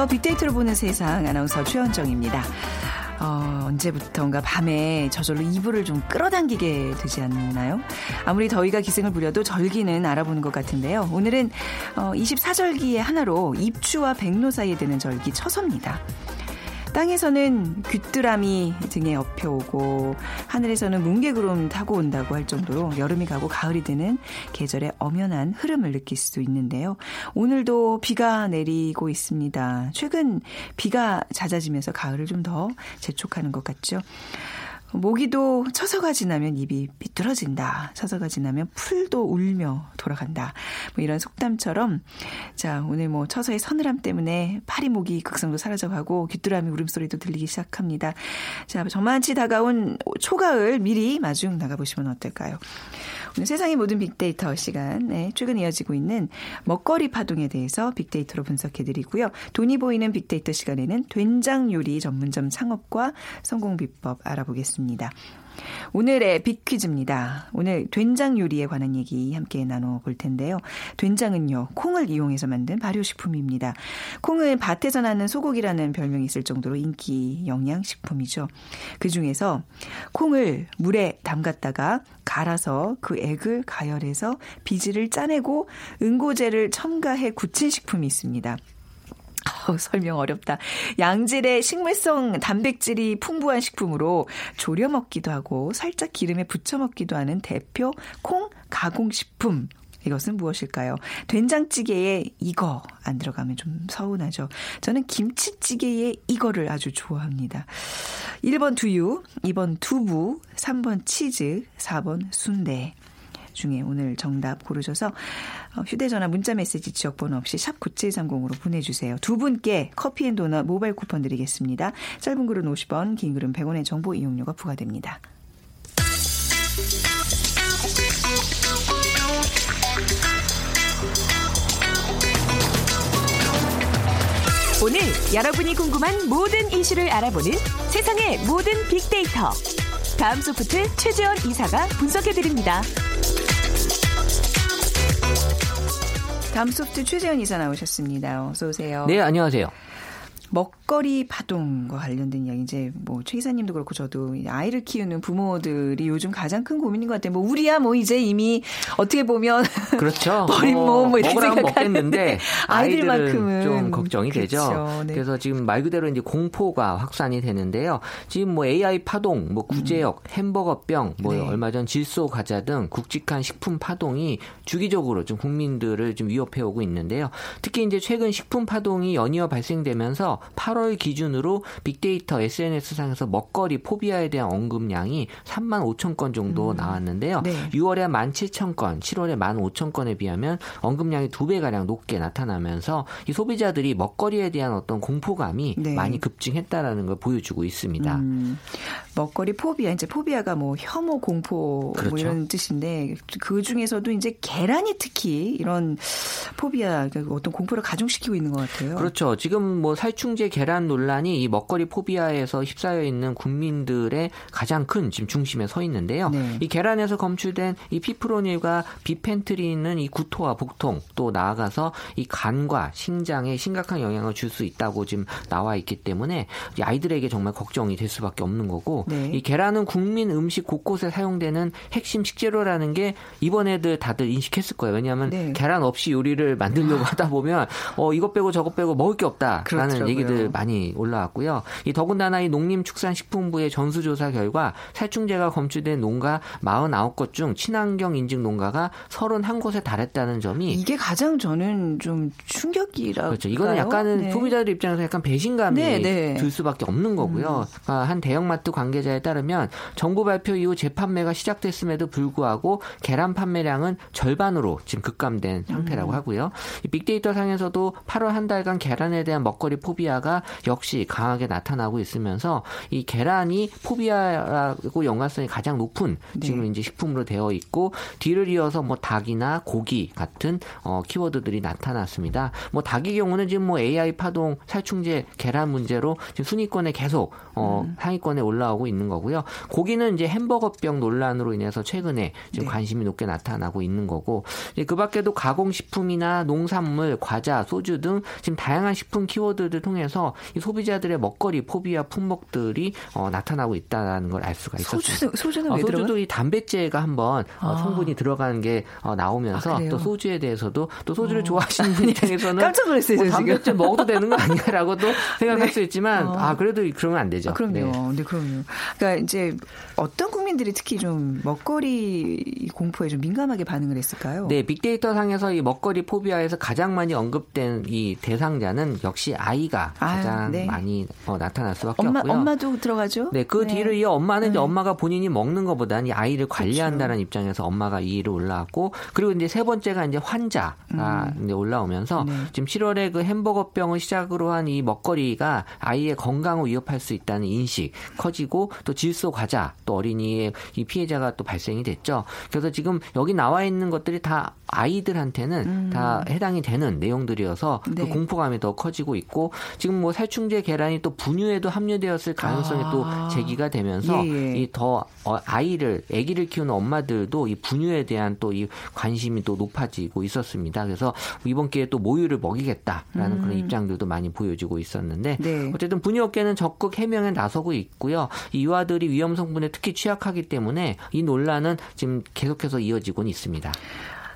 안녕하세요. 빅데이터로 보는 세상 아나운서 최현정입니다. 어, 언제부턴가 밤에 저절로 이불을 좀 끌어당기게 되지 않나요? 아무리 더위가 기승을 부려도 절기는 알아보는 것 같은데요. 오늘은 어, 24절기의 하나로 입추와 백로 사이에 드는 절기 처서입니다. 땅에서는 귀뚜라미 등에 업혀오고 하늘에서는 뭉게구름 타고 온다고 할 정도로 여름이 가고 가을이 되는 계절의 엄연한 흐름을 느낄 수 있는데요. 오늘도 비가 내리고 있습니다. 최근 비가 잦아지면서 가을을 좀 더 재촉하는 것 같죠. 모기도 처서가 지나면 입이 삐뚤어진다. 처서가 지나면 풀도 울며 돌아간다. 뭐 이런 속담처럼 자 오늘 뭐 처서의 서늘함 때문에 파리 모기 극성도 사라져가고 귀뚜라미 울음소리도 들리기 시작합니다. 자 저만치 다가온 초가을 미리 마중 나가보시면 어떨까요? 오늘 세상의 모든 빅데이터 시간 최근 이어지고 있는 먹거리 파동에 대해서 빅데이터로 분석해드리고요. 돈이 보이는 빅데이터 시간에는 된장 요리 전문점 창업과 성공 비법 알아보겠습니다. 오늘의 빅퀴즈입니다. 오늘 된장 요리에 관한 얘기 함께 나눠볼 텐데요. 된장은요, 콩을 이용해서 만든 발효식품입니다. 콩은 밭에서 나는 소고기라는 별명이 있을 정도로 인기 영양식품이죠. 그 중에서 콩을 물에 담갔다가 갈아서 그 액을 가열해서 비지를 짜내고 응고제를 첨가해 굳힌 식품이 있습니다. 어, 설명 어렵다. 양질의 식물성 단백질이 풍부한 식품으로 졸여 먹기도 하고 살짝 기름에 부쳐 먹기도 하는 대표 콩 가공식품. 이것은 무엇일까요? 된장찌개에 이거 안 들어가면 좀 서운하죠. 저는 김치찌개에 이거를 아주 좋아합니다. 1번 두유, 2번 두부, 3번 치즈, 4번 순대. 중에 오늘 정답 고르셔서 어, 휴대전화 문자메시지 지역번호 없이 샵 9730으로 보내주세요. 두 분께 커피앤도넛 모바일 쿠폰 드리겠습니다. 짧은 글은 50원, 긴 글은 100원의 정보 이용료가 부과됩니다. 오늘 여러분이 궁금한 모든 이슈를 알아보는 세상의 모든 빅데이터. 다음 소프트 최재원 이사가 분석해드립니다. 다음 소프트 최재현 이사 나오셨습니다. 어서 오세요. 네, 안녕하세요. 먹거리 파동과 관련된 이야기 이제 뭐 최 이사님도 그렇고 저도 아이를 키우는 부모들이 요즘 가장 큰 고민인 것 같아요. 뭐 우리야 뭐 이제 이미 어떻게 보면 그렇죠. 버린 몸뭐 이렇게 생각하는데 아이들만큼은 좀 걱정이 그렇죠. 되죠. 네. 그래서 지금 말 그대로 이제 공포가 확산이 되는데요. 지금 뭐 AI 파동, 뭐 구제역, 음. 햄버거병, 뭐 네. 얼마 전 질소 과자 등 굵직한 식품 파동이 주기적으로 좀 국민들을 좀 위협해 오고 있는데요. 특히 이제 최근 식품 파동이 연이어 발생되면서 8월 기준으로 빅데이터 SNS상에서 먹거리 포비아에 대한 언급량이 3만 5천 건 정도 음. 나왔는데요. 네. 6월에 1만 7천 건, 7월에 1만 5천 건에 비하면 언급량이 두 배 가량 높게 나타나면서 이 소비자들이 먹거리에 대한 어떤 공포감이 네. 많이 급증했다라는 걸 보여주고 있습니다. 음. 먹거리 포비아, 이제 포비아가 뭐 혐오, 공포 뭐 그렇죠. 뭐 이런 뜻인데 그 중에서도 이제 계란이 특히 이런 포비아, 그러니까 어떤 공포를 가중시키고 있는 것 같아요. 그렇죠. 지금 뭐 살충 살충제 계란 논란이 이 먹거리 포비아에서 휩싸여 있는 국민들의 가장 큰 지금 중심에 서 있는데요. 네. 이 계란에서 검출된 이 피프로닐과 비펜트린은 이 구토와 복통 또 나아가서 이 간과 신장에 심각한 영향을 줄 수 있다고 지금 나와 있기 때문에 아이들에게 정말 걱정이 될 수밖에 없는 거고 네. 이 계란은 국민 음식 곳곳에 사용되는 핵심 식재료라는 게 이번에들 다들 인식했을 거예요. 왜냐하면 네. 계란 없이 요리를 만들려고 하다 보면 어 이것 빼고 저것 빼고 먹을 게 없다라는 그렇더라고요. 얘기 들 많이 올라왔고요. 이 더군다나 이 농림축산식품부의 전수조사 결과 살충제가 검출된 농가 49곳 중 친환경 인증 농가가 31곳에 달했다는 점이 이게 가장 저는 좀 충격이라 그렇죠. 이거는 약간은 네. 소비자들 입장에서 약간 배신감이 네, 네. 들 수밖에 없는 거고요. 음. 그러니까 한 대형마트 관계자에 따르면 정부 발표 이후 재판매가 시작됐음에도 불구하고 계란 판매량은 절반으로 지금 급감된 상태라고 음. 하고요. 이 빅데이터 상에서도 8월 한 달간 계란에 대한 먹거리 포비 포비아가 역시 강하게 나타나고 있으면서 이 계란이 포비아라고 연관성이 가장 높은 네. 지금 이제 식품으로 되어 있고 뒤를 이어서 뭐 닭이나 고기 같은 어, 키워드들이 나타났습니다. 뭐 닭의 경우는 지금 뭐 AI 파동 살충제 계란 문제로 지금 순위권에 계속 어, 음. 상위권에 올라오고 있는 거고요. 고기는 이제 햄버거병 논란으로 인해서 최근에 지금 네. 관심이 높게 나타나고 있는 거고 그 밖에도 가공식품이나 농산물, 과자, 소주 등 지금 다양한 식품 키워드를 통해서 이 소비자들의 먹거리 포비아 품목들이 어, 나타나고 있다는 걸 알 수가 있었습니다. 소주, 소주는 어, 소주도 이 단백제가 한번 어, 아. 어, 성분이 들어가는 게 어, 나오면서 아, 또 소주에 대해서도 또 소주를 어. 좋아하시는 분 입장에서는 깜짝 놀랐어요. 뭐 단백제 먹어도 되는 거 아니냐라고 도 생각할 네. 수 있지만 어. 아 그래도 그러면 안 되죠. 아, 그럼요. 네. 네, 그럼요. 그러니까 이제 어떤 국민들이 특히 좀 먹거리 공포에 좀 민감하게 반응을 했을까요? 네, 빅데이터 상에서 이 먹거리 포비아에서 가장 많이 언급된 이 대상자는 역시 아이가 가장 아, 네. 많이 어, 나타날 수밖에 엄마, 없고요. 엄마도 들어가죠? 네, 그 네. 뒤를 이어 엄마는 이제 네. 엄마가 본인이 먹는 것보다는 이 아이를 관리한다는 그렇죠. 입장에서 엄마가 2위로 올라왔고 그리고 이제 세 번째가 이제 환자가 음. 이제 올라오면서 네. 지금 7월에 그 햄버거병을 시작으로 한 이 먹거리가 아이의 건강을 위협할 수 있다는 인식 커지고 또 질소 과자 또 어린이의 이 피해자가 또 발생이 됐죠. 그래서 지금 여기 나와 있는 것들이 다 아이들한테는 음. 다 해당이 되는 내용들이어서 그 네. 그 공포감이 더 커지고 있고 지금 뭐 살충제 계란이 또 분유에도 함유되었을 가능성이 아. 또 제기가 되면서 예, 예. 이더 어, 아이를 아기를 키우는 엄마들도 이 분유에 대한 또 이 관심이 또 높아지고 있었습니다. 그래서 이번 기회에 또 모유를 먹이겠다라는 음. 그런 입장들도 많이 보여지고 있었는데 네. 어쨌든 분유 업계는 적극 해명에 나서고 있고요. 이 유아들이 위험 성분에 특히 취약하기 때문에 이 논란은 지금 계속해서 이어지고는 있습니다.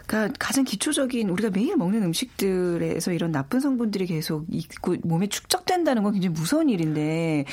그러니까 가장 기초적인 우리가 매일 먹는 음식들에서 이런 나쁜 성분들이 계속 있고 몸에 축적된다는 건 굉장히 무서운 일인데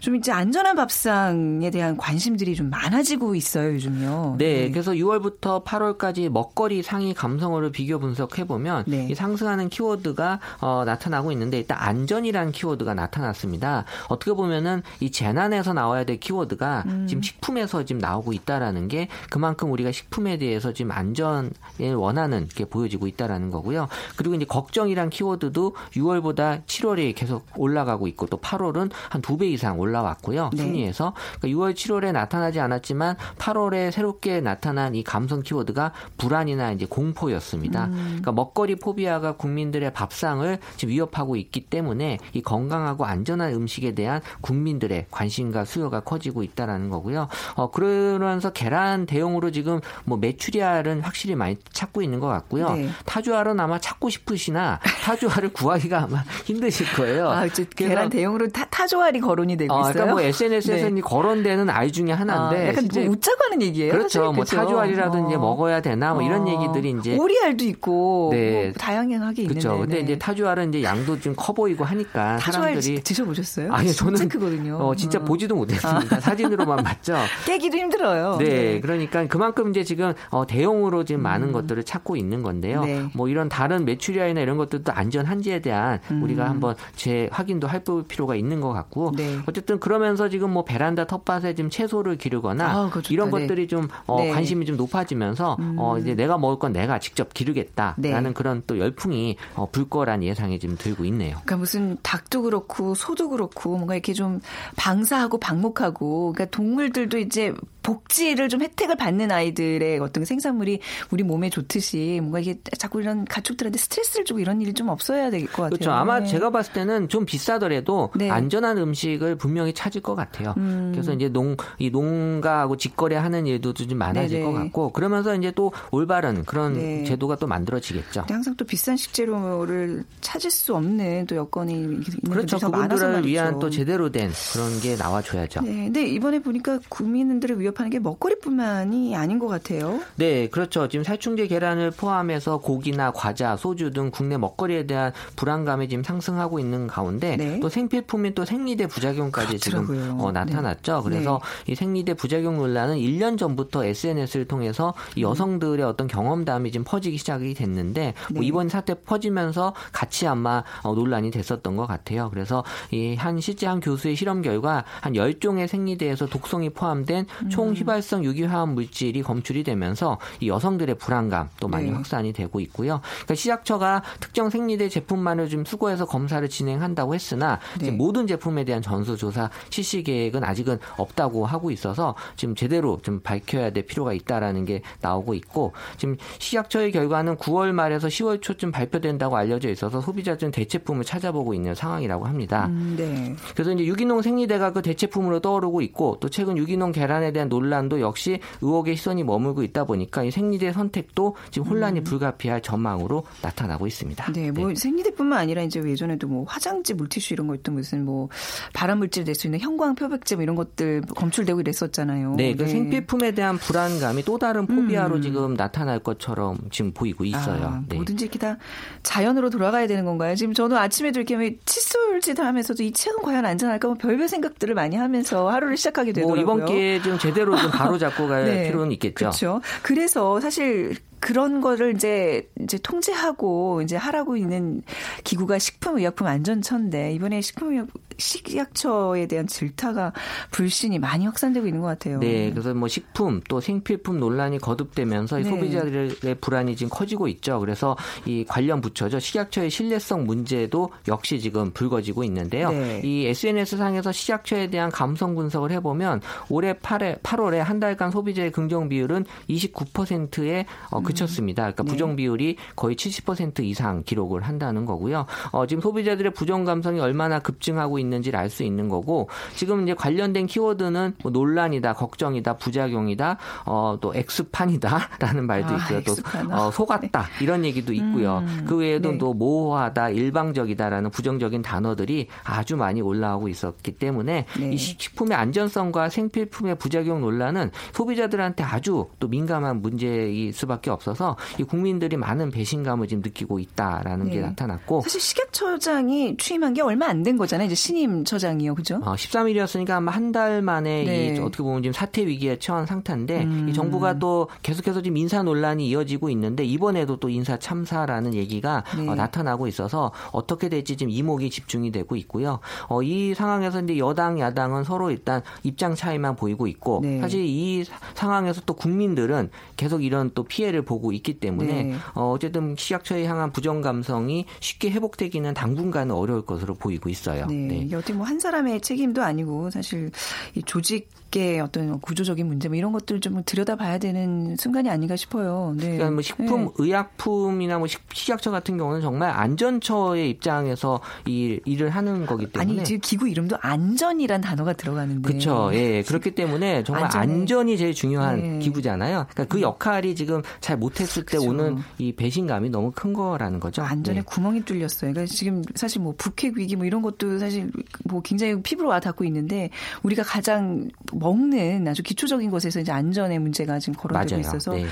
좀 이제 안전한 밥상에 대한 관심들이 좀 많아지고 있어요 요즘요. 네, 네. 그래서 6월부터 8월까지 먹거리 상위 감성어를 비교 분석해 보면 네. 이 상승하는 키워드가 어, 나타나고 있는데 일단 안전이라는 키워드가 나타났습니다. 어떻게 보면은 이 재난에서 나와야 될 키워드가 음. 지금 식품에서 지금 나오고 있다라는 게 그만큼 우리가 식품에 대해서 지금 안전에 원하는 게 보여지고 있다라는 거고요. 그리고 이제 걱정이란 키워드도 6월보다 7월에 계속 올라가고 있고 또 8월은 한 두 배 이상 올라왔고요. 네. 순위에서 그러니까 6월, 7월에 나타나지 않았지만 8월에 새롭게 나타난 이 감성 키워드가 불안이나 이제 공포였습니다. 음. 그러니까 먹거리 포비아가 국민들의 밥상을 지금 위협하고 있기 때문에 이 건강하고 안전한 음식에 대한 국민들의 관심과 수요가 커지고 있다라는 거고요. 어 그러면서 계란 대용으로 지금 뭐 메추리알은 확실히 많이 찾 찾고 있는 것 같고요. 네. 타주알은 아마 찾고 싶으시나 타주알을 구하기가 아마 힘드실 거예요. 아, 계란 대용으로 타, 타조알이 거론이 되고 어, 있어요. 그러니까 뭐 SNS에서 네. 거론되는 알 중에 하나인데 아, 약간 뭐 웃자고 하는 얘기예요. 그렇죠. 사실, 뭐 그렇죠? 타조알이라든지 어. 먹어야 되나 뭐 이런 어. 얘기들이 이제 오리알도 있고 네. 뭐 다양하게 그렇죠. 있는데. 근데 네. 이제 타조알은 이제 양도 좀 커 보이고 하니까 사람들이 드셔보셨어요? 아니 저는 크거든요. 어, 진짜 어. 보지도 못했습니다. 아. 사진으로만 봤죠. 깨기도 힘들어요. 네, 네. 그러니까 그만큼 이제 지금 어, 대용으로 지금 음. 많은 것들을 찾고 있는 건데. 건데요. 네. 뭐 이런 다른 메추리알이나 이런 것들도 안전한지에 대한 음. 우리가 한번 재확인도 할 필요가 있는 것 같고 네. 어쨌든 그러면서 지금 뭐 베란다 텃밭에 지금 채소를 기르거나 아, 이런 네. 것들이 좀 어, 네. 관심이 좀 높아지면서 음. 어, 이제 내가 먹을 건 내가 직접 기르겠다라는 네. 그런 또 열풍이 어, 불 거란 예상이 지금 들고 있네요. 그러니까 무슨 닭도 그렇고 소도 그렇고 뭔가 이렇게 좀 방사하고 방목하고 그러니까 동물들도 이제 복지를 좀 혜택을 받는 아이들의 어떤 생산물이 우리 몸에 좋듯이 뭔가 이게 자꾸 이런 가축들한테 스트레스를 주고 이런 일이 좀 없어야 될 것 같아요. 그렇죠. 아마 네. 제가 봤을 때는 좀 비싸더라도 네. 안전한 음식을 분명히 찾을 것 같아요. 음. 그래서 이제 농, 이 농가하고 직거래 하는 일도 좀 많아질 네네. 것 같고 그러면서 이제 또 올바른 그런 네. 제도가 또 만들어지겠죠. 항상 또 비싼 식재료를 찾을 수 없는 또 여건이 있는 그렇죠. 그분들을 위한 또 제대로 된 그런 게 나와줘야죠. 네. 근데 이번에 보니까 국민들을 위협 위협하는 게 먹거리뿐만이 아닌 것 같아요. 네, 그렇죠. 지금 살충제 계란을 포함해서 고기나 과자, 소주 등 국내 먹거리에 대한 불안감이 지금 상승하고 있는 가운데 네. 또 생필품인 또 생리대 부작용까지 그렇더라고요. 지금 어, 나타났죠. 네. 그래서 네. 이 생리대 부작용 논란은 1년 전부터 SNS를 통해서 이 여성들의 어떤 경험담이 지금 퍼지기 시작이 됐는데 뭐 네. 이번 사태 퍼지면서 같이 아마 어, 논란이 됐었던 것 같아요. 그래서 이 한 실제 한 교수의 실험 결과 한 10종의 생리대에서 독성이 포함된 총 휘발성 유기화학 물질이 검출이 되면서 이 여성들의 불안감 또 많이 네. 확산이 되고 있고요. 그러니까 시작처가 특정 생리대 제품만을 좀 수거해서 검사를 진행한다고 했으나 네. 모든 제품에 대한 전수조사 실시 계획은 아직은 없다고 하고 있어서 지금 제대로 좀 밝혀야 될 필요가 있다라는 게 나오고 있고 지금 시작처의 결과는 9월 말에서 10월 초쯤 발표된다고 알려져 있어서 소비자들은 대체품을 찾아보고 있는 상황이라고 합니다. 음, 네. 그래서 이제 유기농 생리대가 그 대체품으로 떠오르고 있고 또 최근 유기농 계란에 대한 논란도 역시 의혹의 시선이 머물고 있다 보니까 이 생리대 선택도 지금 혼란이 음. 불가피할 전망으로 나타나고 있습니다. 네, 뭐 네. 생리대뿐만 아니라 이제 예전에도 뭐 화장지, 물티슈 이런 것도 무슨 뭐 발암 물질 낼 수 있는 형광 표백제 뭐 이런 것들 검출되고 이랬었잖아요. 네, 그 네. 생필품에 대한 불안감이 또 다른 포비아로 음. 지금 나타날 것처럼 지금 보이고 있어요. 아, 네. 뭐든지 이렇게 다 자연으로 돌아가야 되는 건가요? 지금 저는 아침에도 이렇게 칫솔질 하면서도 이 책은 과연 안전할까? 뭐 별별 생각들을 많이 하면서 하루를 시작하게 되더라고요. 뭐 이번 기회에 좀 제대로 좀 바로 잡고 갈 네. 필요는 있겠죠. 그렇죠. 그래서 사실 그런 거를 이제 이제 통제하고 이제 하라고 있는 기구가 식품의약품안전처인데 이번에 식품의약 식약처에 대한 질타가 불신이 많이 확산되고 있는 것 같아요. 네, 그래서 뭐 식품 또 생필품 논란이 거듭되면서 네. 소비자들의 불안이 지금 커지고 있죠. 그래서 이 관련 부처죠 식약처의 신뢰성 문제도 역시 지금 불거지고 있는데요. 네. 이 SNS 상에서 식약처에 대한 감성 분석을 해보면 올해 8월 8월에 한 달간 소비자의 긍정 비율은 29%에 어, 그쳤습니다. 그러니까 네. 부정 비율이 거의 70% 이상 기록을 한다는 거고요. 어, 지금 소비자들의 부정 감성이 얼마나 급증하고 있는지를 알 수 있는 거고 지금 이제 관련된 키워드는 뭐 논란이다, 걱정이다, 부작용이다, 어, 또 엑스판이다라는 말도 아, 있고요. 또 어, 속았다 네. 이런 얘기도 있고요. 음, 그 외에도 네. 또 모호하다, 일방적이다라는 부정적인 단어들이 아주 많이 올라오고 있었기 때문에 네. 이 식품의 안전성과 생필품의 부작용 논란은 소비자들한테 아주 또 민감한 문제일 수밖에 없. 없어서 이 국민들이 많은 배신감을 지금 느끼고 있다라는 네. 게 나타났고 사실 식약처장이 취임한 게 얼마 안 된 거잖아요. 이제 신임 처장이요, 그죠? 어, 13일이었으니까 아마 한 달 만에 네. 이 어떻게 보면 지금 사태 위기에 처한 상태인데 음. 이 정부가 또 계속해서 지금 인사 논란이 이어지고 있는데 이번에도 또 인사 참사라는 얘기가 네. 어, 나타나고 있어서 어떻게 될지 지금 이목이 집중이 되고 있고요. 어, 이 상황에서 이제 여당 야당은 서로 일단 입장 차이만 보이고 있고 네. 사실 이 상황에서 또 국민들은 계속 이런 또 피해를 보고 있기 때문에 네. 어, 어쨌든 시약처에 향한 부정 감성이 쉽게 회복되기는 당분간은 어려울 것으로 보이고 있어요. 네. 네. 어떻게 뭐한 사람의 책임도 아니고 사실 이 조직 의 어떤 구조적인 문제 뭐 이런 것들 좀 들여다봐야 되는 순간이 아닌가 싶어요. 네. 그러니까 뭐 식품, 네. 의약품이나 뭐 식 약처 같은 경우는 정말 안전처의 입장에서 이 일을 하는 거기 때문에 아니 지금 기구 이름도 안전이란 단어가 들어가는데 그렇죠. 예, 그렇기 때문에 정말 안전에. 안전이 제일 중요한 네. 기구잖아요. 그러니까 그 역할이 지금 잘 못했을 때 그렇죠. 오는 이 배신감이 너무 큰 거라는 거죠. 안전에 네. 구멍이 뚫렸어요. 그러니까 지금 사실 뭐 북핵 위기 뭐 이런 것도 사실 뭐 굉장히 피부로 와닿고 있는데 우리가 가장 먹는 아주 기초적인 것에서 이제 안전의 문제가 지금 거론되고 맞아요. 있어서 네.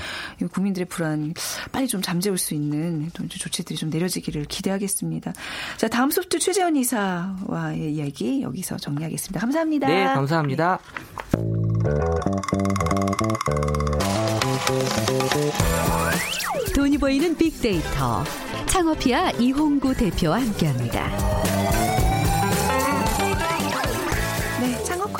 국민들의 불안 빨리 좀 잠재울 수 있는 조치들이 좀 내려지기를 기대하겠습니다. 자 다음 소프트 최재원 이사와의 이야기 여기서 정리하겠습니다. 감사합니다. 네, 감사합니다. 돈이 보이는 빅데이터 창업피아 이홍구 대표와 함께합니다.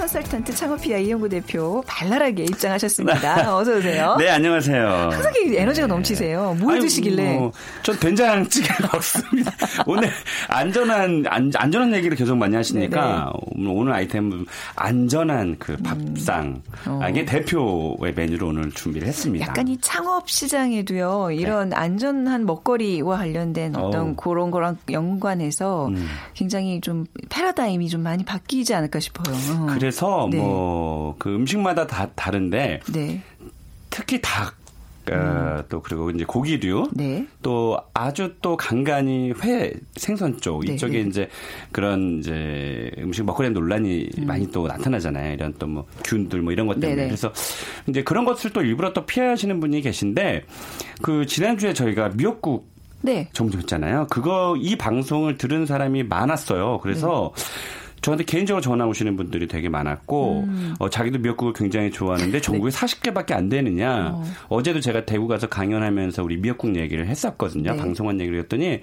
컨설턴트 창업피아 이영구 대표 발랄하게 입장하셨습니다. 네. 어서 오세요. 네, 안녕하세요. 항상 에너지가 넘치세요. 뭘 아유, 드시길래? 뭐, 전 된장찌개 먹습니다. 오늘 안전한 안, 안전한 얘기를 계속 많이 하시니까 네네. 오늘 아이템은 안전한 그 음. 밥상 음. 어. 이게 대표의 메뉴로 오늘 준비를 했습니다. 약간 이 창업 시장에도요 이런 네. 안전한 먹거리와 관련된 어떤 어. 그런 거랑 연관해서 음. 굉장히 좀 패러다임이 좀 많이 바뀌지 않을까 싶어요. 어. 그래서 네. 뭐그 음식마다 다 다른데 네. 특히 닭 어, 음. 또 그리고 이제 고기류 네. 또 아주 또 간간히 회 생선 쪽 네. 이쪽에 이제 그런 이제 음식 먹거리 논란이 음. 많이 또 나타나잖아요. 이런 또 뭐 균들 뭐 이런 것 때문에 네네. 그래서 이제 그런 것을 또 일부러 또 피하시는 분이 계신데 그 지난주에 저희가 미역국 네. 정정했잖아요. 그거 이 방송을 들은 사람이 많았어요. 그래서 네. 저한테 개인적으로 전화 오시는 분들이 되게 많았고 음. 어, 자기도 미역국을 굉장히 좋아하는데 전국에 네. 40개밖에 안 되느냐. 어. 제도 제가 대구 가서 강연하면서 우리 미역국 얘기를 했었거든요. 네. 방송한 얘기를 했더니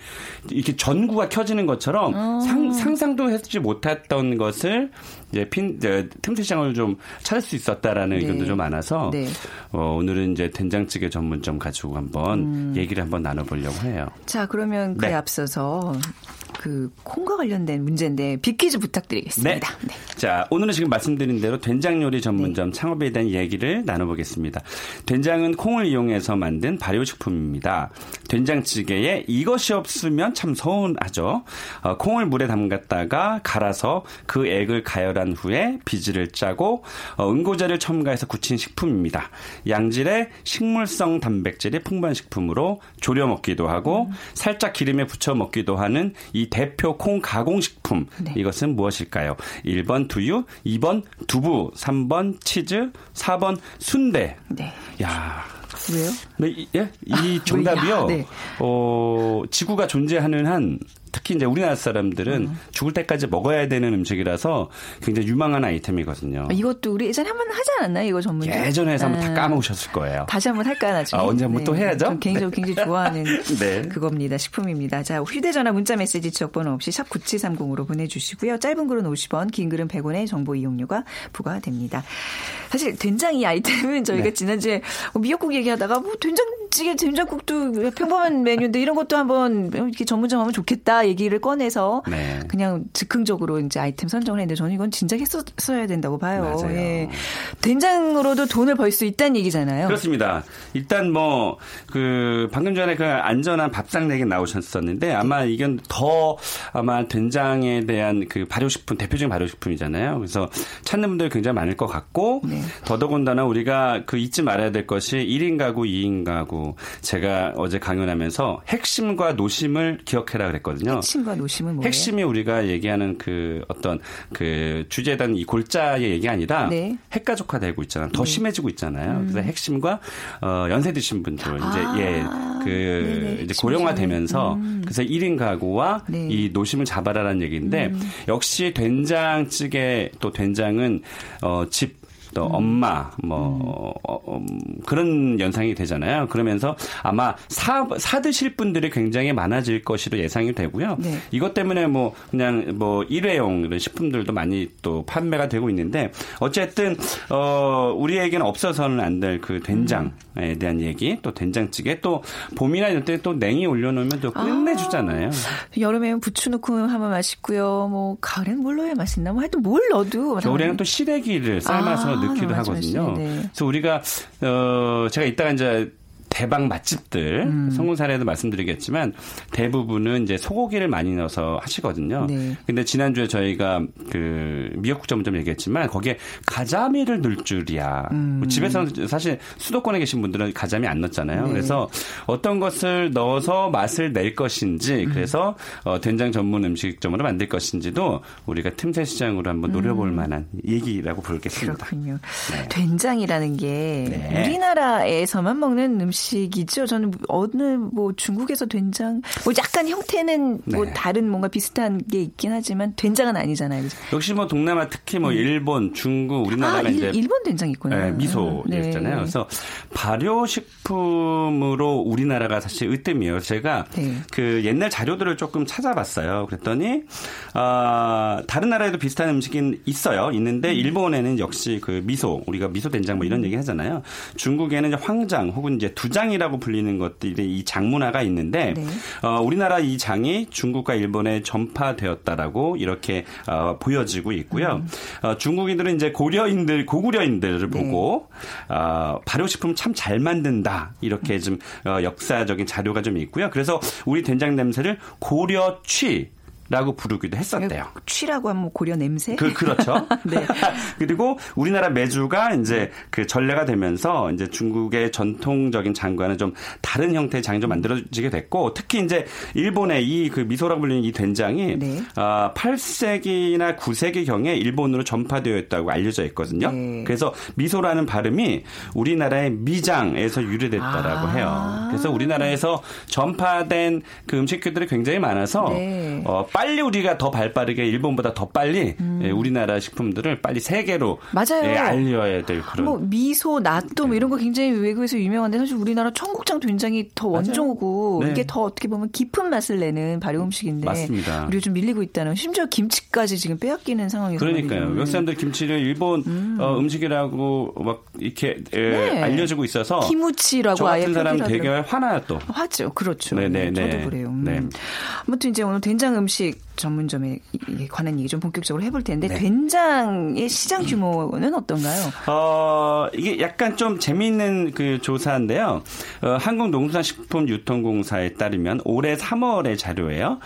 이렇게 전구가 켜지는 것처럼 어. 상, 상상도 했지 못했던 것을 이제 핀 이제 틈새 시장을 좀 찾을 수 있었다라는 네. 의견도 좀 많아서 네. 어, 오늘은 이제 된장찌개 전문점 가지고 한번 음. 얘기를 한번 나눠보려고 해요. 자 그러면 그에 네. 앞서서 그 콩과 관련된 문제인데 빅퀴즈 부탁드리겠습니다. 네. 네. 자, 오늘은 지금 말씀드린 대로 된장 요리 전문점 네. 창업에 대한 얘기를 나눠보겠습니다. 된장은 콩을 이용해서 만든 발효식품입니다. 된장찌개에 이것이 없으면 참 서운하죠. 어, 콩을 물에 담갔다가 갈아서 그 액을 가열한 후에 비지를 짜고 어, 응고제를 첨가해서 굳힌 식품입니다. 양질의 식물성 단백질이 풍부한 식품으로 졸여 먹기도 하고 음. 살짝 기름에 부쳐 먹기도 하는 이 대표 콩 가공식품 네. 이것은 무엇일까요? 1번 두유, 2번 두부, 3번 치즈, 4번 순대. 네. 야. 왜요? 네, 예? 이 아, 정답이요. 네. 어, 지구가 존재하는 한 특히 이제 우리나라 사람들은 음. 죽을 때까지 먹어야 되는 음식이라서 굉장히 유망한 아이템이거든요. 아, 이것도 우리 예전에 한 번 하지 않았나요? 이거 전문 예전에 해서 한번 다 아. 까먹으셨을 거예요. 다시 한번 할까요, 나중에? 아, 언제 한번 네. 또 해야죠? 개인적으로 네. 굉장히 좋아하는 네. 그겁니다. 식품입니다. 자, 휴대전화 문자 메시지 지역번호 없이 샵 9730으로 보내주시고요. 짧은 글은 50원, 긴 글은 100원의 정보 이용료가 부과됩니다. 사실 된장 이 아이템은 저희가 네. 지난주에 뭐 미역국 얘기하다가 뭐 된장 찌개, 된장국도 평범한 메뉴인데 이런 것도 한번 이렇게 전문점 하면 좋겠다 얘기를 꺼내서 네. 그냥 즉흥적으로 이제 아이템 선정을 했는데 저는 이건 진작 했었어야 된다고 봐요. 맞아요. 예. 된장으로도 돈을 벌 수 있다는 얘기잖아요. 그렇습니다. 일단 뭐 그 방금 전에 그 안전한 밥상 내기 나오셨었는데 아마 네. 이건 더 아마 된장에 대한 그 발효식품 대표적인 발효식품이잖아요. 그래서 찾는 분들이 굉장히 많을 것 같고 네. 더더군다나 우리가 그 잊지 말아야 될 것이 1인 가구, 2인 가구 제가 어제 강연하면서 핵심과 노심을 기억해라 그랬거든요. 핵심과 노심은 뭐예요? 핵심이 우리가 얘기하는 그 어떤 그 주제단 이 골자의 얘기 아니라 네. 핵가족화 되고 있잖아요. 더 네. 심해지고 있잖아요. 음. 그래서 핵심과 어 연세 드신 분들 이제 아. 예. 그 네네. 이제 고령화 되면서 음. 그래서 1인 가구와 네. 이 노심을 잡아라라는 얘기인데 음. 역시 된장찌개 또 된장은 어집 또 음. 엄마 뭐 어, 어, 음, 그런 연상이 되잖아요. 그러면서 아마 사, 사 드실 분들이 굉장히 많아질 것으로 예상이 되고요. 네. 이것 때문에 뭐 그냥 뭐 일회용 이런 식품들도 많이 또 판매가 되고 있는데 어쨌든 어 우리에게는 없어서는 안 될 그 된장에 대한 얘기 또 된장찌개 또 봄이나 이럴 때 또 냉이 올려놓으면 또 끝내주잖아요. 아, 여름에는 부추 넣고 하면 맛있고요. 뭐 가을엔 뭘 넣어야 맛있나 뭐 하여튼 뭘 넣어도 겨울에는 또 시래기를 삶아서 아. 넣기도 아, 하거든요. 네. 그래서 우리가 어 제가 이따가 이제 대박 맛집들 음. 성공 사례도 말씀드리겠지만 대부분은 이제 소고기를 많이 넣어서 하시거든요. 네. 근데 지난주에 저희가 그 미역국 전문점 얘기했지만 거기에 가자미를 넣을 줄이야. 음. 뭐 집에서는 사실 수도권에 계신 분들은 가자미 안 넣잖아요. 네. 그래서 어떤 것을 넣어서 맛을 낼 것인지 음. 그래서 어, 된장 전문 음식점으로 만들 것인지도 우리가 틈새 시장으로 한번 노려볼 음. 만한 얘기라고 부르겠습니다. 그렇군요. 네. 된장이라는 게 네. 우리나라에서만 먹는 음식 음식이죠. 저는 어느 뭐 중국에서 된장 뭐 약간 형태는 뭐 네. 다른 뭔가 비슷한 게 있긴 하지만 된장은 아니잖아요. 그죠? 역시 뭐 동남아 특히 뭐 음. 일본, 중국, 우리나라가 아, 이제 일본 된장 있구나. 네, 미소 네. 있잖아요. 그래서 발효식품으로 우리나라가 사실 으뜸이에요. 제가 네. 그 옛날 자료들을 조금 찾아봤어요. 그랬더니 아, 다른 나라에도 비슷한 음식이 있어요. 있는데 음. 일본에는 역시 그 미소 우리가 미소 된장 뭐 이런 음. 얘기 하잖아요. 중국에는 황장 혹은 이제 두 주장이라고 불리는 것들이 이 장문화가 있는데 네. 어, 우리나라 이 장이 중국과 일본에 전파되었다라고 이렇게 어, 보여지고 있고요. 음. 어, 중국인들은 이제 고려인들 고구려인들을 네. 보고 어, 발효식품 참 잘 만든다 이렇게 좀 어, 역사적인 자료가 좀 있고요. 그래서 우리 된장 냄새를 고려취 라고 부르기도 했었대요. 취라고 하면 뭐 고려 냄새? 그, 그렇죠. 네. 그리고 우리나라 매주가 이제 그 전래가 되면서 이제 중국의 전통적인 장과는 좀 다른 형태의 장이 좀 만들어지게 됐고 특히 이제 일본의 이 그 미소라고 불리는 이 된장이 네. 어, 8세기나 9세기 경에 일본으로 전파되어 있다고 알려져 있거든요. 네. 그래서 미소라는 발음이 우리나라의 미장에서 유래됐다라고 아, 해요. 그래서 우리나라에서 전파된 그 음식들이 굉장히 많아서 네. 어, 빨리 우리가 더 발빠르게 일본보다 더 빨리 음. 예, 우리나라 식품들을 빨리 세계로 맞아요. 예, 알려야 될 그런. 뭐 미소, 나또 뭐 이런 거 굉장히 외국에서 유명한데 사실 우리나라 청국장 된장이 더 원조고 네. 이게 더 어떻게 보면 깊은 맛을 내는 발효 음식인데 맞습니다. 우리가 좀 밀리고 있다는 심지어 김치까지 지금 빼앗기는 상황에서 그러니까요. 외국 사람들 김치를 일본 음. 어, 음식이라고 막 이렇게 예, 네. 알려지고 있어서 저 같은 사람 되게 화나요 또. 화죠. 그렇죠. 네네 네, 저도 그래요. 음. 네. 아무튼 이제 오늘 된장 음식 하나씩 전문점에 관한 얘기 좀 본격적으로 해볼 텐데 네. 된장의 시장 규모는 어떤가요? 어 이게 약간 좀 재미있는 그 조사인데요. 어, 한국농수산식품유통공사에 따르면 올해 3월의 자료예요.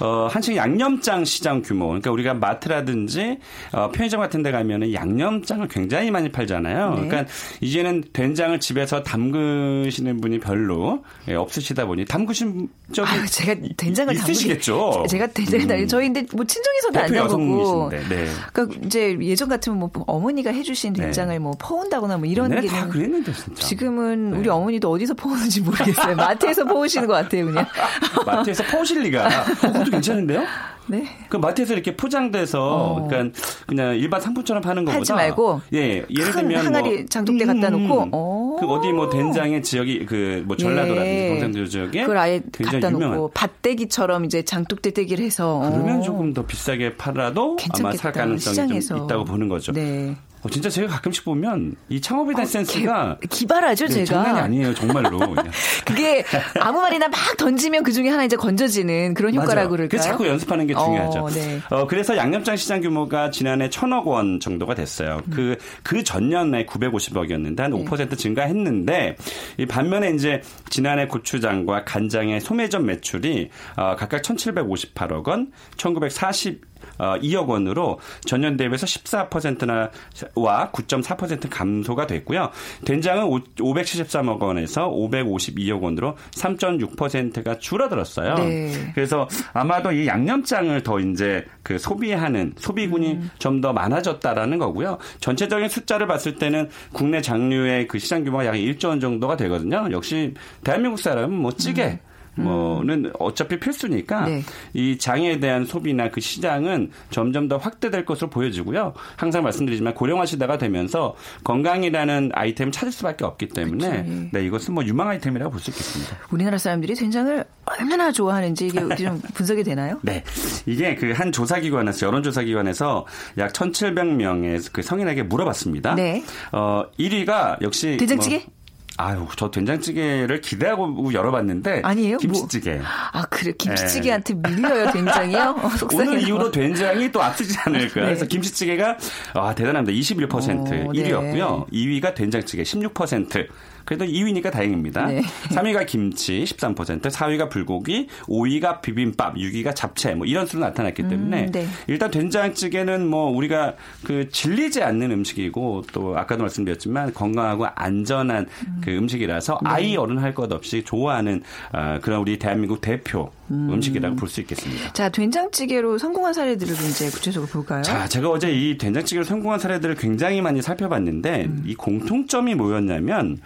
어, 한식 양념장 시장 규모. 그러니까 우리가 마트라든지 어, 편의점 같은 데 가면은 양념장을 굉장히 많이 팔잖아요. 네. 그러니까 이제는 된장을 집에서 담그시는 분이 별로 예, 없으시다 보니 담그신 적이 아, 제가 된장을 있으시겠죠. 담그시, 제가 된장을 음. 저희 근데 뭐 친정에서도 안 담그고 네. 그러니까 이제 예전 같으면 뭐 어머니가 해주신 네. 된장을 네. 뭐 퍼온다거나 뭐 이런 게 다 그랬는데 진짜. 지금은 네. 우리 어머니도 어디서 퍼오는지 모르겠어요. 마트에서 퍼오시는 것 같아요, 그냥. 마트에서 퍼오실 리가. 어, 그것도 괜찮은데요? 네. 그 마트에서 이렇게 포장돼서 어. 그러니까 그냥 일반 상품처럼 파는 것보다 하지 말고 예 예를 들면 항아리 뭐, 장독대 갖다 놓고 음, 어. 그 어디 뭐 된장의 지역이 그 뭐 전라도라든지 예. 경상도 지역에 그걸 아예 갖다. 놓고 밭대기처럼 이제 장독대 떼기를 해서 그러면 어. 조금 더 비싸게 팔아도. 아마 살 가능성이. 좀 있다고 보는 거죠. 네. 어, 진짜 제가 가끔씩 보면 이 창업에 대한 어, 센스가 개, 기발하죠, 네, 제가. 장난이 아니에요, 정말로. 그게 아무 말이나 막 던지면 그 중에 하나 이제 건져지는 그런 효과라고 그럴까요? 자꾸 연습하는 게 중요하죠. 어, 네. 어, 그래서 양념장 시장 규모가 지난해 천억 원 정도가 됐어요. 음. 그, 그 전년에 950억이었는데 한 5% 네. 증가했는데 이 반면에 이제 지난해 고추장과 간장의 소매점 매출이 어, 각각 1,758억 원, 1,940 어, 2억 원으로 전년 대비해서 14%나 와 9.4% 감소가 됐고요. 된장은 573억 원에서 552억 원으로 3.6%가 줄어들었어요. 네. 그래서 아마도 이 양념장을 더 이제 그 소비하는 소비군이 음. 좀더 많아졌다라는 거고요. 전체적인 숫자를 봤을 때는 국내 장류의 그 시장 규모가 약 1조 원 정도가 되거든요. 역시 대한민국 사람은 뭐 찌개 음. 뭐는 어차피 필수니까 네. 이 장에 대한 소비나 그 시장은 점점 더 확대될 것으로 보여지고요. 항상 말씀드리지만 고령화 시대가 되면서 건강이라는 아이템을 찾을 수밖에 없기 때문에 그치. 네 이것은 뭐 유망 아이템이라고 볼 수 있겠습니다. 우리나라 사람들이 된장을 얼마나 좋아하는지 이게 좀 분석이 되나요? 네, 이게 그 한 조사기관에서 여론조사기관에서 약 1,700명의 그 성인에게 물어봤습니다. 네. 어 1위가 역시 된장찌개? 뭐 아유, 저 된장찌개를 기대하고 열어봤는데 아니에요? 김치찌개. 뭐, 아, 그래 김치찌개한테 네. 밀려요 된장이요? 어, 오늘 이후로 된장이 또 앞서지 않을까. 네. 그래서 김치찌개가 아 대단합니다. 21% 오, 1위였고요. 네. 2위가 된장찌개 16%. 그래도 2위니까 다행입니다. 네. 3위가 김치 13%, 4위가 불고기, 5위가 비빔밥, 6위가 잡채 뭐 이런 수로 나타났기 음, 때문에 음, 네. 일단 된장찌개는 뭐 우리가 그 질리지 않는 음식이고 또 아까도 말씀드렸지만 건강하고 안전한 음. 그 음식이라서 네. 아이 어른 할 것 없이 좋아하는 어, 그런 우리 대한민국 대표 음. 식이라고 볼 수 있겠습니다. 자, 된장찌개로 성공한 사례들을 이제 구체적으로 볼까요? 자, 제가 어제 이 된장찌개로 성공한 사례들을 굉장히 많이 살펴봤는데 음. 이 공통점이 뭐였냐면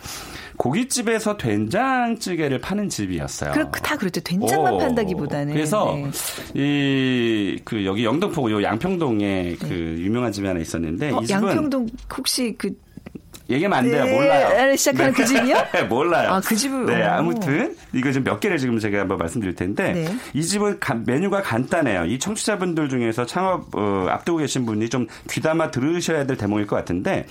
고깃집에서 된장찌개를 파는 집이었어요. 그, 다 그렇죠. 된장만 오. 판다기보다는. 그래서 네. 이그 여기 영등포 요 양평동에 네. 그 유명한 집이 하나 있었는데 어, 양평동 혹시 그 얘기하면 안 돼요. 네. 몰라요. 시작하는 그 네. 그 집이요? 몰라요. 아, 그 집을. 네, 아무튼 이거 좀몇 개를 지금 제가 한번 말씀드릴 텐데 네. 이 집은 가, 메뉴가 간단해요. 이 청취자분들 중에서 창업 어, 앞두고 계신 분이 좀 귀담아 들으셔야 될 대목일 것 같은데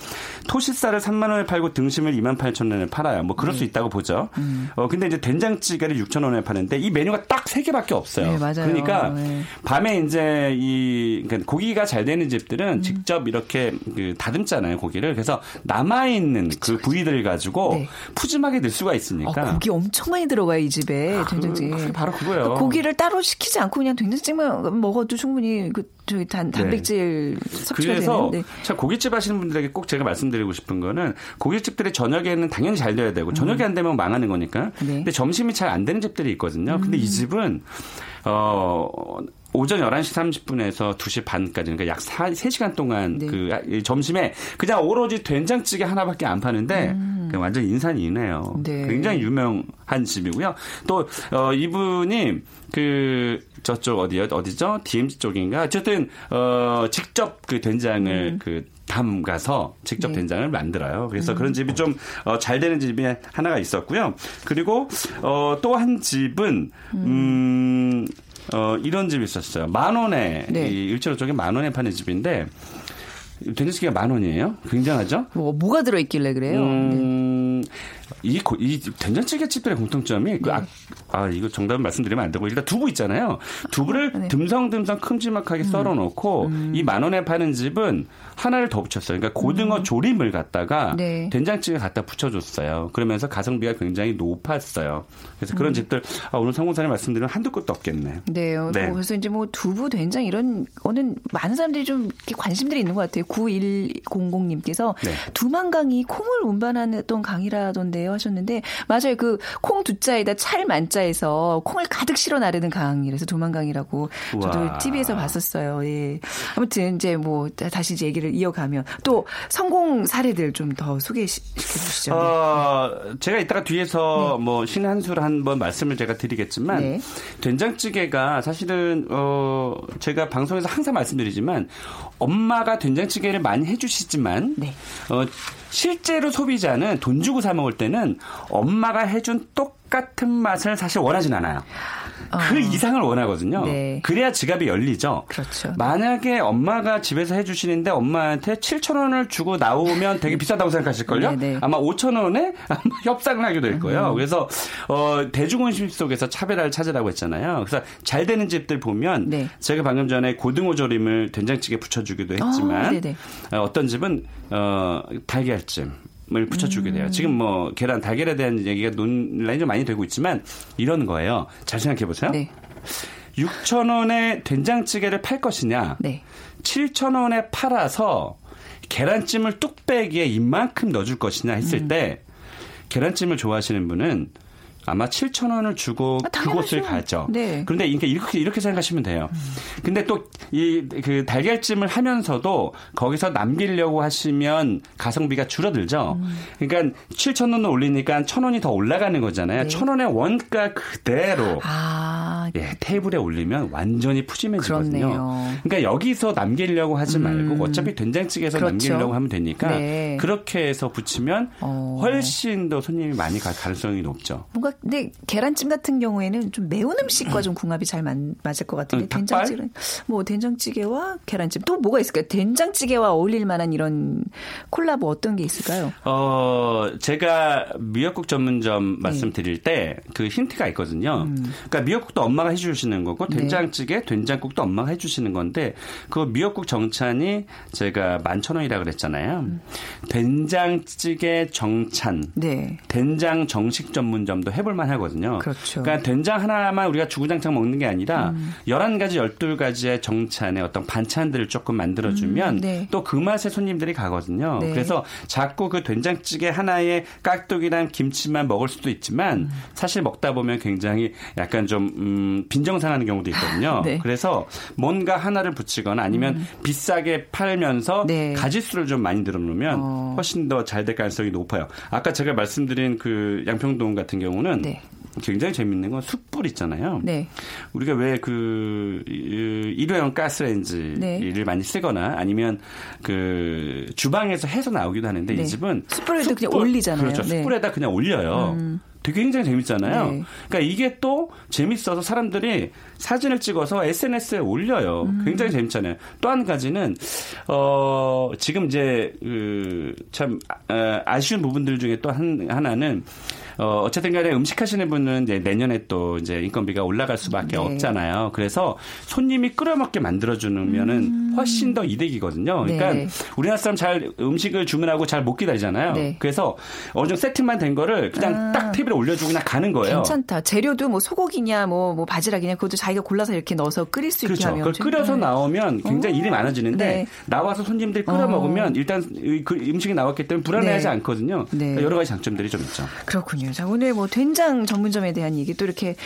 토시살을 3만 원에 팔고 등심을 2만 8천 원에 팔아요. 뭐 그럴 네. 수 있다고 보죠. 음. 어 근데 이제 된장찌개를 6천 원에 파는데 이 메뉴가 딱 세 개밖에 없어요. 네, 맞아요. 그러니까 네. 밤에 이제 이 그러니까 고기가 잘 되는 집들은 음. 직접 이렇게 그 다듬잖아요 고기를. 그래서 남아 있는 그 부위들 가지고 네. 푸짐하게 늘 수가 있으니까. 어, 고기 엄청 많이 들어가요 이 집에 아, 된장찌개. 그, 바로 그거예요. 그 고기를 따로 시키지 않고 그냥 된장찌개만 먹어도 충분히 그 저기 단, 네. 단백질 네. 섭취가 그래서 되는데. 참 고깃집 하시는 분들에게 꼭 제가 말씀드리고 싶은 거는 고깃집들이 저녁에는 당연히 잘 돼야 되고 저녁이 음. 안 되면 망하는 거니까. 네. 근데 점심이 잘 안 되는 집들이 있거든요. 음. 근데 이 음. 집은 어 오전 11시 30분에서 2시 반까지 그러니까 약 4, 3시간 동안 네. 그 점심에 그냥 오로지 된장찌개 하나밖에 안 파는데 음. 완전 인산이네요. 네. 굉장히 유명한 집이고요. 또 어, 이분이 그 저쪽 어디요? 어디죠? DMZ 쪽인가? 어쨌든 어 직접 그 된장을 음. 그 담가서 직접 네. 된장을 만들어요. 그래서 음. 그런 집이 좀잘 어, 되는 집이 하나가 있었고요. 그리고 어, 또 한 집은 음, 음 어, 이런 집이 있었어요. 만 원에 네. 이 일제로 쪽에 만 원에 파는 집인데 된장찌개가 만 원이에요? 굉장하죠? 뭐 뭐가 들어 있길래 그래요? 음, 네. 이, 이 된장찌개 집들의 공통점이 그 네. 아, 아, 이거 정답은 말씀드리면 안 되고 일단 두부 있잖아요. 두부를 아, 네. 듬성듬성 큼지막하게 음. 썰어 놓고 음. 이만 원에 파는 집은 하나를 더 붙였어요. 그러니까 고등어 음. 조림을 갖다가 네. 된장찌개 갖다 붙여줬어요. 그러면서 가성비가 굉장히 높았어요. 그래서 그런 음. 집들 아, 오늘 성공사님 말씀드리면 한두 끝도 없겠네. 네. 네. 그래서 이제 뭐 두부, 된장 이런 거는 많은 사람들이 좀 관심들이 있는 것 같아요. 9100님께서 네. 두만강이 콩을 운반하던 강이라던데 요 하셨는데 맞아요. 그 콩 두자에다 찰 만자에서 콩을 가득 실어 나르는 강이라서 두만강이라고 저도 TV에서 봤었어요. 예. 아무튼 이제 뭐 다시 이제 얘기를 이어가면 또 성공 사례들 좀 더 소개시켜 주시죠. 어, 제가 이따가 뒤에서 네. 뭐 신한수를 한번 말씀을 제가 드리겠지만 네. 된장찌개가 사실은 어 제가 방송에서 항상 말씀드리지만 엄마가 된장찌개를 많이 해주시지만 네. 어 실제로 소비자는 돈 주고 사 먹을 때는 엄마가 해준 똑같은 맛을 사실 원하진 않아요. 어. 그 이상을 원하거든요. 네. 그래야 지갑이 열리죠. 그렇죠. 만약에 엄마가 집에서 해주시는데 엄마한테 7천 원을 주고 나오면 되게 비싸다고 생각하실걸요? 네, 네. 아마 5천 원에 아마 협상을 하게 될 거예요. 음. 그래서 어, 대중음식 속에서 차별화를 찾으라고 했잖아요. 그래서 잘 되는 집들 보면 네. 제가 방금 전에 고등어 조림을 된장찌개 붙여주기도 했지만 어, 어떤 집은 어, 달걀찜 을 붙여주게 돼요. 음. 지금 뭐 계란 달걀에 대한 얘기가 논란이 좀 많이 되고 있지만 이런 거예요. 잘 생각해 보세요. 네. 6천 원에 된장찌개를 팔 것이냐, 네. 7천 원에 팔아서 계란찜을 뚝배기에 이만큼 넣어줄 것이냐 했을 음. 때 계란찜을 좋아하시는 분은 아마 7천 원을 주고 아, 그곳을 가죠. 네. 그런데 이렇게 이렇게 이렇게 생각하시면 돼요. 음. 근데 또 이 그 달걀찜을 하면서도 거기서 남기려고 하시면 가성비가 줄어들죠. 음. 그러니까 7천 원을 올리니까 천 원이 더 올라가는 거잖아요. 네. 천 원의 원가 그대로 아. 예, 테이블에 올리면 완전히 푸짐해지거든요. 그렇네요. 그러니까 여기서 남기려고 하지 음. 말고 어차피 된장찌개에서 그렇죠. 남기려고 하면 되니까 네. 그렇게 해서 붙이면 어. 훨씬 더 손님이 많이 갈 가능성이 높죠. 뭔가 근데 계란찜 같은 경우에는 좀 매운 음식과 좀 궁합이 잘 맞, 맞을 것 같은데 음, 된장찌개는 뭐 된장찌개와 계란찜 또 뭐가 있을까요? 된장찌개와 어울릴 만한 이런 콜라보 어떤 게 있을까요? 어 제가 미역국 전문점 네. 말씀드릴 때그 힌트가 있거든요. 음. 그러니까 미역국도 엄마가 해주시는 거고 네. 된장찌개, 네. 된장국도 엄마가 해주시는 건데 그 미역국 정찬이 제가 만천 원이라 그랬잖아요. 음. 된장찌개 정찬, 네. 된장 정식 전문점도 해볼 만 하거든요. 그렇죠. 그러니까 된장 하나만 우리가 주구장창 먹는 게 아니라 음. 11가지, 12가지의 정찬에 어떤 반찬들을 조금 만들어주면 음, 네. 또그 맛에 손님들이 가거든요. 네. 그래서 자꾸 그 된장찌개 하나에 깍두기랑 김치만 먹을 수도 있지만 음. 사실 먹다 보면 굉장히 약간 좀 음, 빈정상하는 경우도 있거든요. 네. 그래서 뭔가 하나를 붙이거나 아니면 음. 비싸게 팔면서 네. 가지수를 좀 많이 늘어놓으면 어. 훨씬 더 잘 될 가능성이 높아요. 아까 제가 말씀드린 그 양평동 같은 경우는 보면 네. 굉장히 재밌는 건 숯불 있잖아요. 네. 우리가 왜 그 일회용 가스레인지를 네. 많이 쓰거나 아니면 그 주방에서 해서 나오기도 하는데 네. 이 집은 숯불에도 숯불, 그냥 올리잖아요. 그렇죠. 네. 숯불에다 그냥 올려요. 음. 되게 굉장히 재밌잖아요. 네. 그러니까 이게 또 재밌어서 사람들이 사진을 찍어서 SNS에 올려요. 음. 굉장히 재밌잖아요. 또 한 가지는 어 지금 이제 그참 아, 아쉬운 부분들 중에 또 한 하나는 어, 어쨌든 간에 음식 하시는 분은 이제 내년에 또 이제 인건비가 올라갈 수밖에 네. 없잖아요. 그래서 손님이 끓여먹게 만들어주면은 음. 훨씬 더 이득이거든요. 그러니까 네. 우리나라 사람 잘 음식을 주문하고 잘 못 기다리잖아요. 네. 그래서 어느 정도 세팅만 된 거를 그냥 아. 딱 테이블에 올려주고 그냥 가는 거예요. 괜찮다. 재료도 뭐 소고기냐 뭐, 뭐 바지락이냐 그것도 자기가 골라서 이렇게 넣어서 끓일 수 그렇죠. 있게 하면. 그걸 끓여서 네. 나오면 굉장히 오. 일이 많아지는데 네. 나와서 손님들이 끓여 어. 먹으면 일단 그 음식이 나왔기 때문에 불안해하지 네. 않거든요. 그러니까 여러 가지 장점들이 좀 있죠. 그렇군요. 그래요. 자, 오늘 뭐 된장 전문점에 대한 얘기 또 이렇게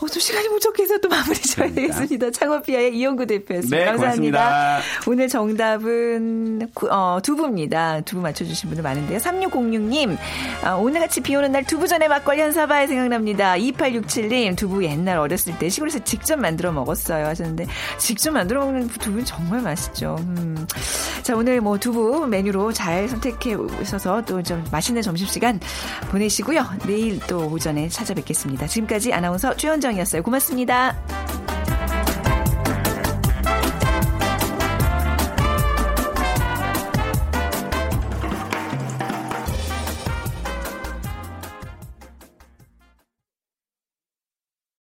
어, 또 시간이 부족해서 또 마무리 져야 되겠습니다. 창업비아의 이영구 대표였습니다. 네, 감사합니다. 고맙습니다. 오늘 정답은 어, 두부입니다. 두부 맞춰주신 분들 많은데요. 3606님, 아, 오늘같이 비 오는 날 두부 전에 막걸리 한 사발 생각납니다. 2867님, 두부 옛날 어렸을 때 시골에서 직접 만들어 먹었어요. 하셨는데, 직접 만들어 먹는 두부는 정말 맛있죠. 음. 자, 오늘 뭐 두부 메뉴로 잘 선택해 오셔서 또 좀 맛있는 점심시간 보내시고요. 내일 또 오전에 찾아뵙겠습니다. 지금까지 아나운서 최현정이었어요. 고맙습니다.